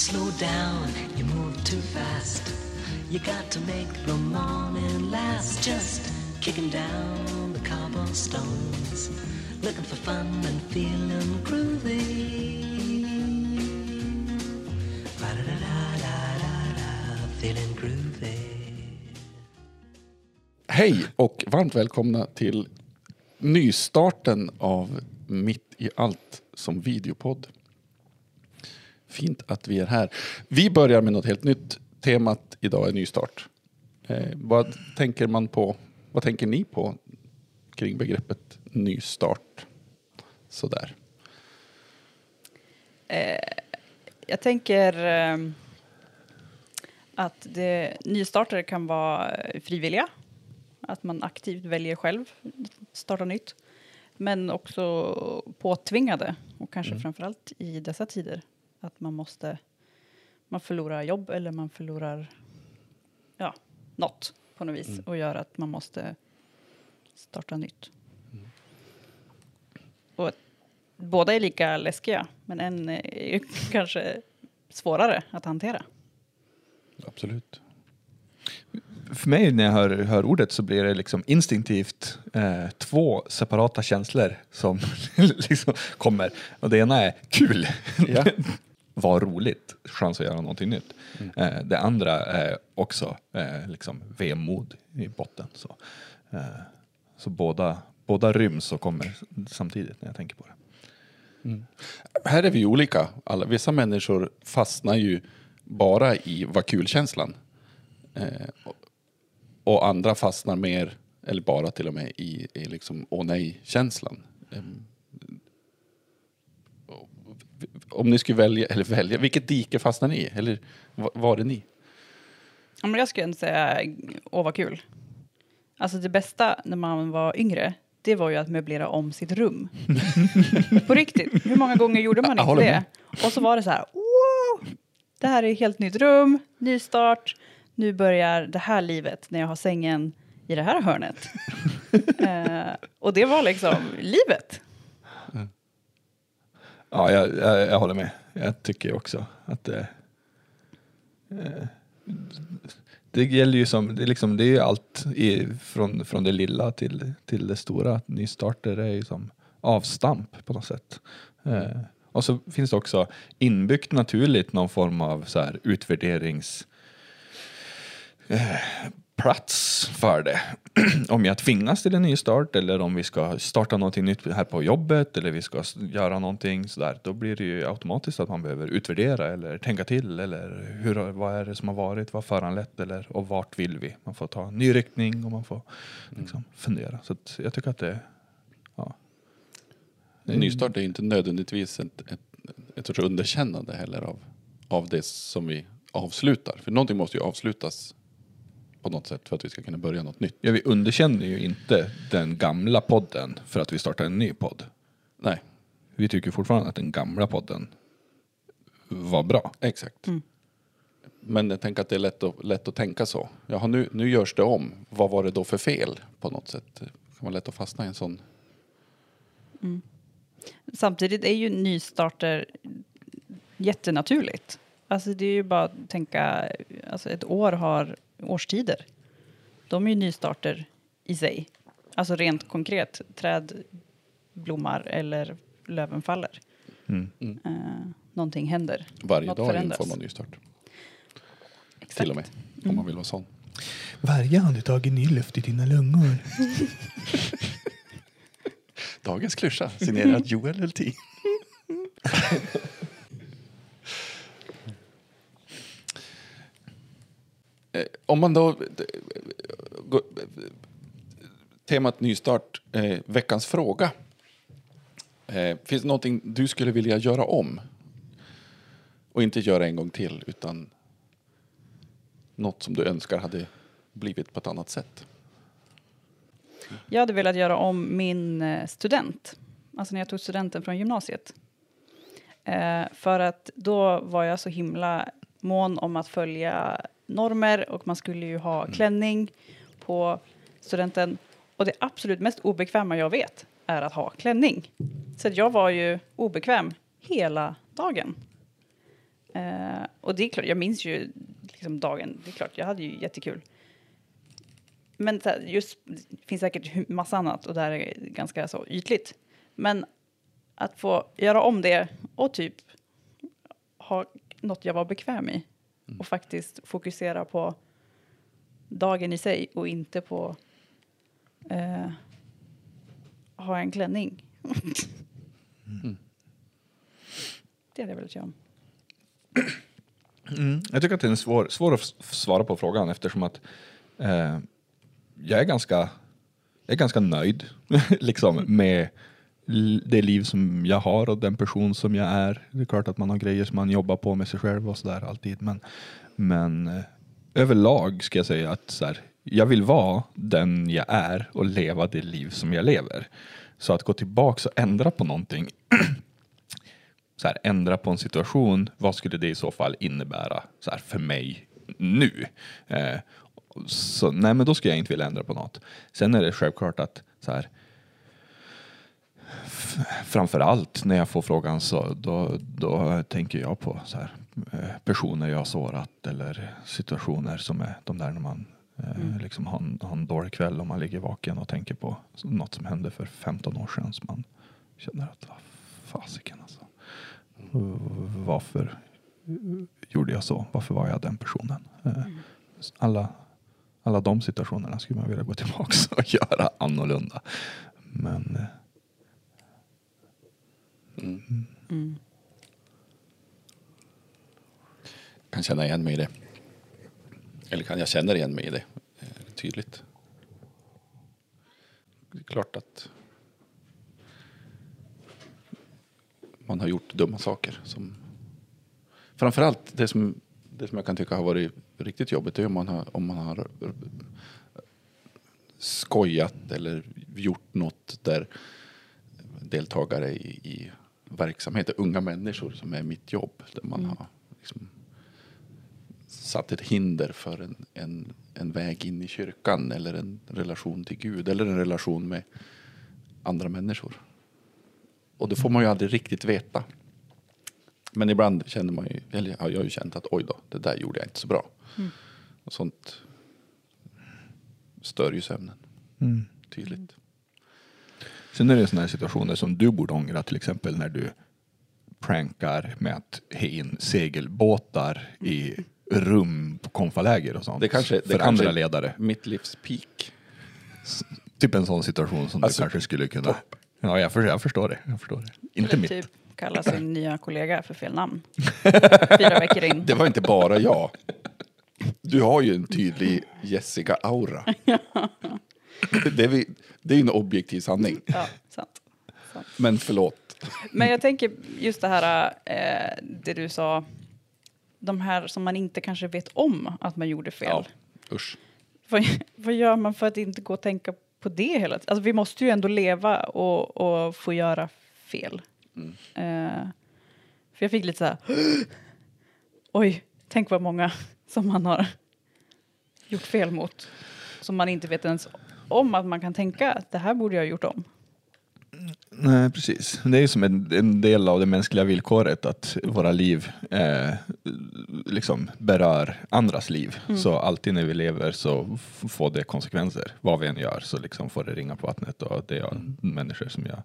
slow down, you move too fast. You got to make the morning last. Just kicking down the cobblestones, looking for fun and feeling groovy. -da -da -da feeling groovy. Hej och varmt välkomna till nystarten av Mitt i allt som videopodd. Fint att vi är här. Vi börjar med något helt nytt. Temat idag är nystart. Eh, vad tänker man på? Vad tänker ni på kring begreppet nystart? Sådär. Jag tänker ehm, att det, nystarter kan vara eh, frivilliga. Att man aktivt väljer själv starta nytt. Men också påtvingade och kanske framförallt i dessa tider. Att man måste, man förlorar jobb eller man förlorar ja, något på något vis och gör att man måste starta nytt. Och båda är lika läskiga, men en är ju kanske svårare att hantera. Absolut. För mig när jag hör, hör ordet så blir det liksom instinktivt eh, två separata känslor som liksom kommer. Och det ena är kul, Ja. vad roligt, chans att göra någonting nytt. Eh, det andra är också eh, liksom vemod i botten. Så, eh, så båda, båda ryms och kommer samtidigt när jag tänker på det. Här är vi olika. Alla, vissa människor fastnar ju bara i vad kul-känslan. Eh, och, och andra fastnar mer, eller bara till och med, i, i liksom åh nej-känslan. Eh, om ni skulle välja, eller välja, vilket dike fastnar ni i? Eller va- var är ni? Ja, men jag skulle inte säga åh vad kul. Alltså det bästa när man var yngre, det var ju att möblera om sitt rum. På riktigt, hur många gånger gjorde man inte det? Och så var det så här, wow, det här är ett helt nytt rum, ny start, nu börjar det här livet när jag har sängen i det här hörnet. eh, och det var liksom livet. Ja, jag, jag, jag håller med. Jag tycker också att det... Eh, det gäller ju som, det är, liksom, det är ju allt i, från, från det lilla till, till det stora. Nystarter är ju som avstamp på något sätt. Eh, och så finns det också inbyggt naturligt någon form av så här utvärderings eh, plats för det. om jag tvingas till en ny start eller om vi ska starta någonting nytt här på jobbet eller vi ska göra någonting sådär, då blir det ju automatiskt att man behöver utvärdera eller tänka till eller hur, vad är det som har varit, vad föranlett eller och vart vill vi? Man får ta en ny riktning och man får liksom fundera. Så jag tycker att det, ja. Är- Nystart är inte nödvändigtvis ett, ett, ett sorts underkännande heller av, av det som vi avslutar. För någonting måste ju avslutas på något sätt för att vi ska kunna börja något nytt. Ja, vi underkänner ju inte den gamla podden för att vi startar en ny podd. Nej, Vi tycker fortfarande att den gamla podden var bra. exakt. Men jag tänker att det är lätt att, lätt att tänka så. Jaha, nu, nu görs det om. Vad var det då för fel på något sätt? Det kan vara lätt att fastna i en sån. Samtidigt är ju nystarter jättenaturligt. Alltså det är ju bara att tänka, alltså ett år har årstider. De är ju nystarter i sig. Alltså rent konkret, träd blommar eller löven faller. Mm. Eh, någonting händer. Varje Något dag är en förändras. form av nystart. Exakt. Till och med. Om man vill vara sån. Varje andetag är ny luft i dina lungor. Dagens klyscha signerad Joel Hultin. Eh, om man då... Temat nystart, eh, veckans fråga. Eh, finns det någonting du skulle vilja göra om? Och inte göra en gång till, utan något som du önskar hade blivit på ett annat sätt? Jag hade velat göra om min eh, student, alltså när jag tog studenten från gymnasiet. Eh, för att då var jag så himla mån om att följa normer och man skulle ju ha klänning på studenten. Och det absolut mest obekväma jag vet är att ha klänning. Så jag var ju obekväm hela dagen. Eh, och det är klart, jag minns ju liksom dagen, det är klart, jag hade ju jättekul. Men här, just, det finns säkert massa annat och det här är ganska så ytligt. Men att få göra om det och typ ha något jag var bekväm i och faktiskt fokusera på dagen i sig och inte på eh, ha en klänning. Det hade jag velat göra om. Mm. Jag tycker att det är svår, svår att svara på frågan eftersom att eh, jag är ganska, jag är ganska nöjd liksom, med det liv som jag har och den person som jag är. Det är klart att man har grejer som man jobbar på med sig själv och sådär alltid. Men, men eh, överlag ska jag säga att så här, jag vill vara den jag är och leva det liv som jag lever. Så att gå tillbaka och ändra på någonting så här, ändra på en situation, vad skulle det i så fall innebära så här, för mig nu? Eh, så, nej, men då skulle jag inte vilja ändra på något. Sen är det självklart att så här, framför allt när jag får frågan så då, då tänker jag på så här, eh, personer jag har sårat eller situationer som är de där när man eh, liksom har, en, har en dålig kväll och man ligger vaken och tänker på något som hände för 15 år sedan så man känner att vad fasiken alltså. Varför gjorde jag så? Varför var jag den personen? Eh, Alla, alla de situationerna skulle man vilja gå tillbaka och göra annorlunda. Men Mm. kan känna igen mig i det. Eller kan jag känner igen mig i det eh, tydligt. Det är klart att man har gjort dumma saker. Som, framförallt det som, det som jag kan tycka har varit riktigt jobbigt är om man har, om man har skojat eller gjort något där deltagare i, i verksamheter, unga människor som är mitt jobb, där man har liksom satt ett hinder för en, en, en väg in i kyrkan eller en relation till Gud eller en relation med andra människor. Och det får man ju aldrig riktigt veta. Men ibland känner man ju, eller har jag ju känt att oj då, det där gjorde jag inte så bra. Och sånt stör ju sömnen. Tydligt. Sen är det sådana här situationer som du borde ångra till exempel när du prankar med att he in segelbåtar i rum på konfaläger och sånt. Det kanske, det för kanske andra är ledare. Mitt livs peak. Typ en sån situation som Alltså, du kanske skulle kunna... Ja, jag, för, jag förstår det. Jag förstår det. Inte Eller mitt. typ kalla sin nya kollega för fel namn. Fyra veckor in. Det var inte bara jag. Du har ju en tydlig Jessica-aura. Det är, det är en objektiv sanning. Ja, sant. sant. Men förlåt. Men jag tänker just det här, eh, det du sa, de här som man inte kanske vet om att man gjorde fel. Ja, usch. Vad, vad gör man för att inte gå och tänka på det hela tiden? Alltså vi måste ju ändå leva och, och få göra fel. Eh, för jag fick lite så här, oj, tänk vad många som man har gjort fel mot. Som man inte vet ens om att man kan tänka att det här borde jag ha gjort om. Nej, precis. Det är ju som en, en del av det mänskliga villkoret att våra liv eh, liksom berör andras liv. Så alltid när vi lever så får det konsekvenser. Vad vi än gör så liksom får det ringa på vattnet och det är människor som jag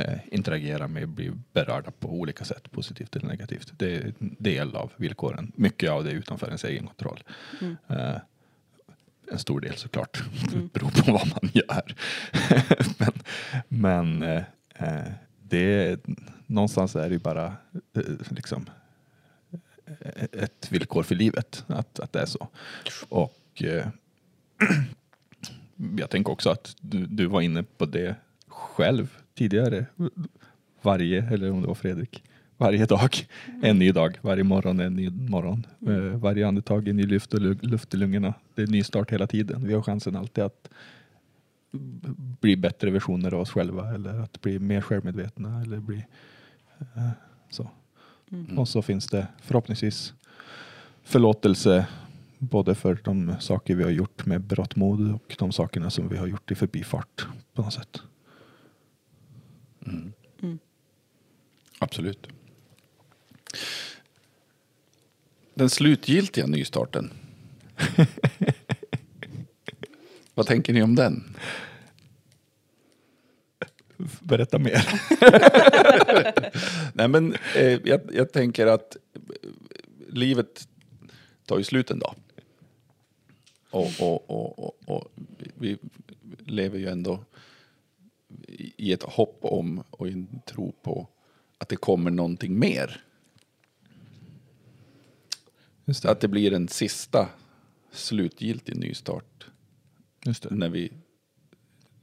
eh, interagerar med blir berörda på olika sätt, positivt eller negativt. Det är en del av villkoren. Mycket av det är utanför ens egen kontroll. Eh, en stor del såklart. beror på vad man gör. men men eh, eh, det är, någonstans är det ju bara eh, liksom eh, ett villkor för livet att, att det är så. Och eh, jag tänker också att du, du var inne på det själv tidigare. Varje, eller om det var Fredrik, varje dag en ny dag, varje morgon en ny morgon. Eh, varje andetag en ny luft, och lu- luft i lungorna. Det är ny start hela tiden. Vi har chansen alltid att bli bättre versioner av oss själva eller att bli mer självmedvetna eller bli eh, så. Och så finns det förhoppningsvis förlåtelse både för de saker vi har gjort med berått mod och de sakerna som vi har gjort i förbifart på något sätt. Absolut. Den slutgiltiga nystarten. Vad tänker ni om den? Berätta mer. Nej men eh, jag, jag tänker att eh, livet tar ju slut en dag. Och, och, och, och, och vi lever ju ändå i ett hopp om och i en tro på att det kommer någonting mer. Just det. Att det blir en sista slutgiltig nystart Just det. när vi,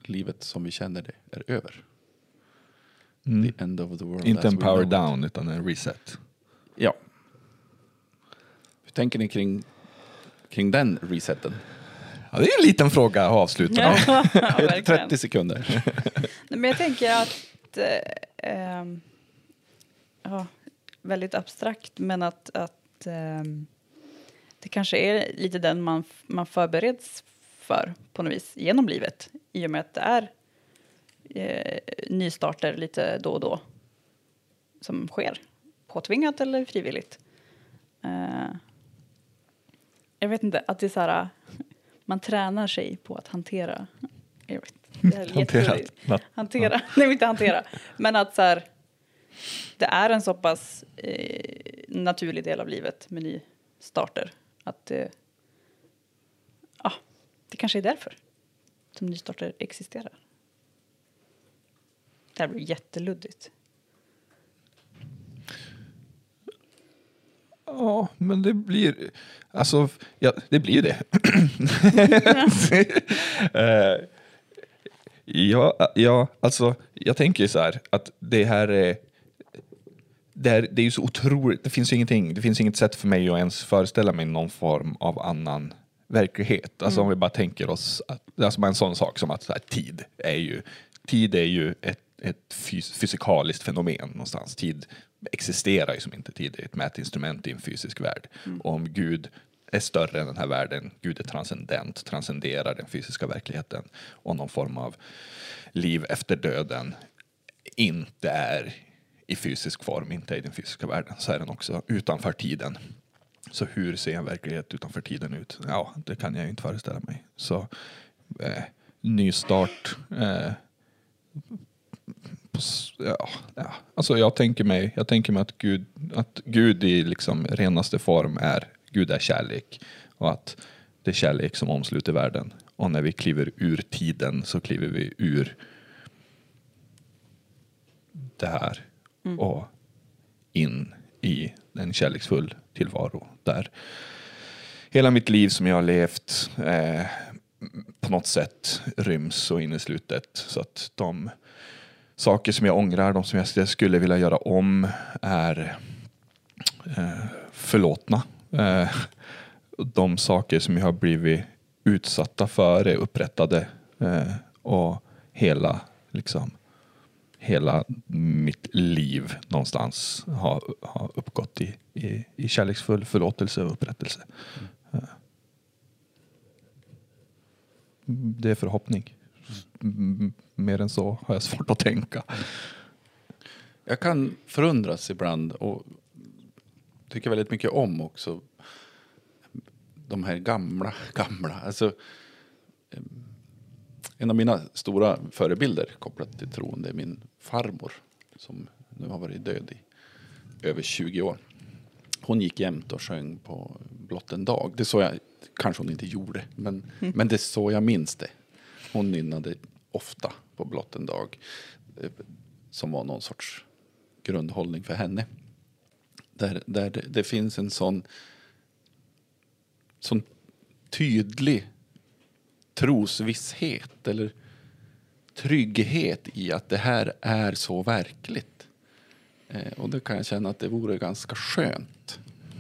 livet som vi känner det är över. Mm. The end of the world Inte en we power down utan en reset. Ja. Hur tänker ni kring, kring den reseten? Ja, det är en liten fråga att avsluta. Ja, verkligen. 30 sekunder. Nej, men jag tänker att... Eh, ehm, ja, väldigt abstrakt, men att, att ehm, det kanske är lite den man, man förbereds för på något vis genom livet i och med att det är eh, nystarter lite då och då som sker, påtvingat eller frivilligt. Eh, jag vet inte, att det är så här, man tränar sig på att hantera jag vet, det Hantera Hantera, nej inte hantera. Men att så här, det är en så pass eh, naturlig del av livet med nystarter. Att eh, ja, det kanske är därför som nystarter existerar. Det här blir jätteluddigt. Ja, men det blir... Alltså, ja, det blir det. Eh, ja, ja, alltså, jag tänker ju så här att det här är... Det, här, det är ju så otroligt, det finns ju ingenting, det finns inget sätt för mig att ens föreställa mig någon form av annan verklighet. Alltså om vi bara tänker oss, att, alltså en sån sak som att här, tid är ju, tid är ju ett, ett fys- fysikaliskt fenomen någonstans. Tid existerar ju som inte tid, är ett mätinstrument i en fysisk värld. Och om Gud är större än den här världen, Gud är transcendent, transcenderar den fysiska verkligheten och någon form av liv efter döden inte är i fysisk form, inte i den fysiska världen, så är den också utanför tiden. Så hur ser en verklighet utanför tiden ut? Ja, det kan jag ju inte föreställa mig. Så eh, nystart. Eh, ja, ja. Alltså jag tänker mig, jag tänker mig att, Gud, att Gud i liksom renaste form är Gud är kärlek och att det är kärlek som omsluter världen. Och när vi kliver ur tiden så kliver vi ur det här Mm. och in i en kärleksfull tillvaro där hela mitt liv som jag har levt eh, på något sätt ryms och inneslutet så att de saker som jag ångrar, de som jag skulle vilja göra om är eh, förlåtna. Eh, de saker som jag har blivit utsatta för är upprättade eh, och hela liksom hela mitt liv någonstans har, har uppgått i, i, i kärleksfull förlåtelse och upprättelse. Mm. Det är förhoppning. Mm. Mer än så har jag svårt att tänka. Jag kan förundras ibland och tycker väldigt mycket om också de här gamla, gamla, alltså en av mina stora förebilder kopplat till tron det är min farmor som nu har varit död i över 20 år. Hon gick jämt och sjöng på blott en dag. Det så jag, kanske hon inte gjorde, men, men det är så jag minns det. Hon nynnade ofta på blott en dag. eh, Som var någon sorts grundhållning för henne. Där, där det, det finns en sån, sån tydlig trosvisshet eller trygghet i att det här är så verkligt. Eh, och det kan jag känna att det vore ganska skönt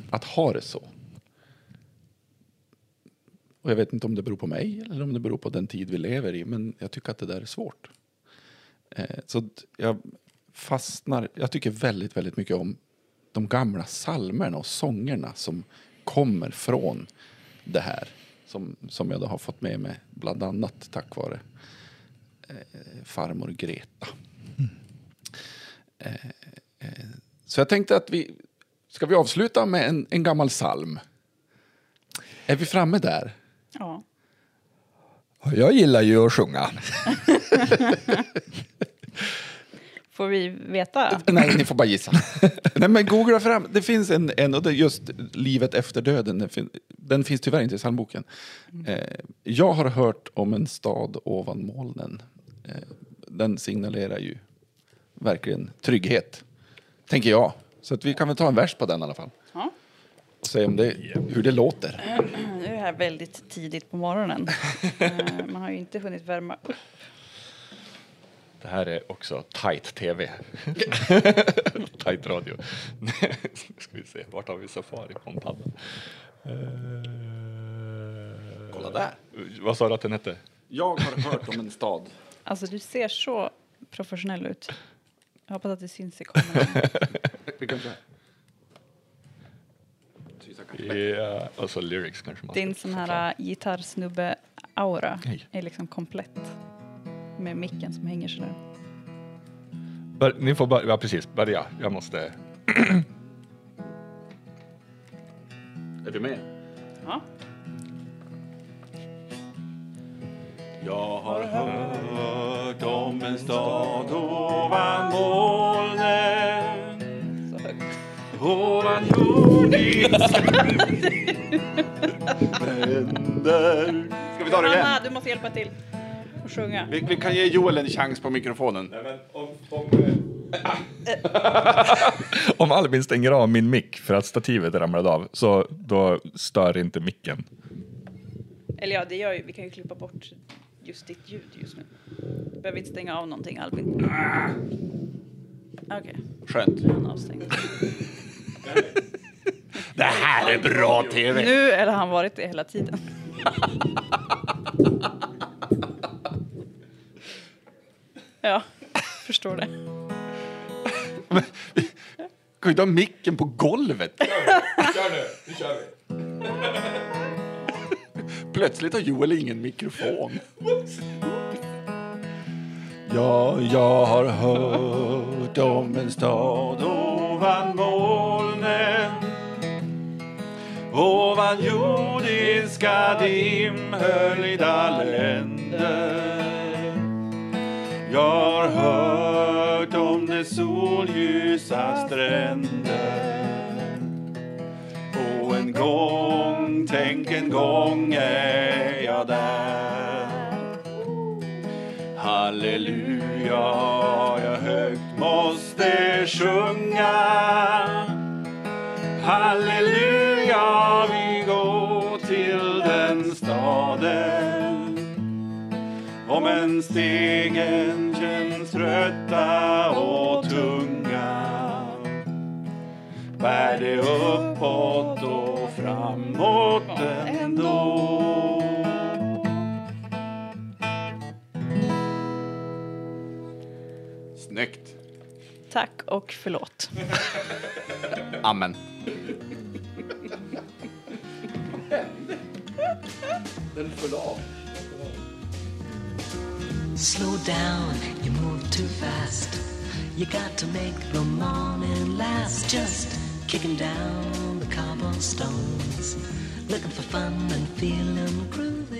att ha det så. Och jag vet inte om det beror på mig eller om det beror på den tid vi lever i, men jag tycker att det där är svårt. Eh, så jag fastnar, jag tycker väldigt, väldigt mycket om de gamla salmerna och sångerna som kommer från det här. Som, som jag då har fått med mig bland annat tack vare eh, farmor Greta. Eh, eh, så jag tänkte att vi Ska vi avsluta med en, en gammal psalm? Är vi framme där? Ja. Jag gillar ju att sjunga. Får vi veta? Nej, ni får bara gissa. Nej, men googla fram. Det finns en, en och det är just livet efter döden. Den, fin, den finns tyvärr inte i psalmboken. Eh, jag har hört om en stad ovan molnen. Eh, den signalerar ju verkligen trygghet, tänker jag. Så att vi kan väl ta en vers på den i alla fall. Ja. Och se om det, hur det låter. Nu är det här väldigt tidigt på morgonen. Eh, Man har ju inte hunnit värma upp. Det här är också tight tv. tight radio. nu ska vi se, vart har vi Safari på en padda? Kolla där. Vad sa du att den hette? Jag har hört om en stad. Alltså du ser så professionell ut. Jag hoppas att det syns i kameran. Ja, alltså lyrics kanske man Din sån här äh, gitarrsnubbe-aura är liksom komplett. Med micken som hänger sådär. Bör, ni får börja, ja precis, börja. Jag måste... Är du med? Ja. Jag har hört om en stad ovan molnen. Ovan jordens ränder Ska vi ta det igen? Anna, du måste hjälpa till och sjunga. Vi, vi kan ge Joel en chans på mikrofonen. Om Albin stänger av min mick för att stativet ramlade av, så då stör inte micken. Eller ja, det gör ju, vi kan ju klippa bort just ditt ljud just nu. Behöver inte stänga av någonting Albin. Okej, Skönt. nu är han avstängd. Det här är bra TV! Nu eller har han varit det hela tiden. ja, förstår det. Kan ju ha micken på golvet? Kör nu, nu kör vi. Plötsligt har Joel ingen mikrofon. Ja, jag har hört om en stad ovan molnen Ovan jordiska dimhöljda länder jag har hört om de solljusa stränder. Och en gång, tänk en gång är jag där. Halleluja, jag högt måste sjunga. Halleluja, vi går till den staden. Om en stegen trötta och tunga bär det uppåt och framåt ändå. Snyggt. Tack och förlåt. Amen. Den föll av. Slow down, you move too fast. You got to make the morning last. Just kicking down the cobblestones, looking for fun and feeling groovy.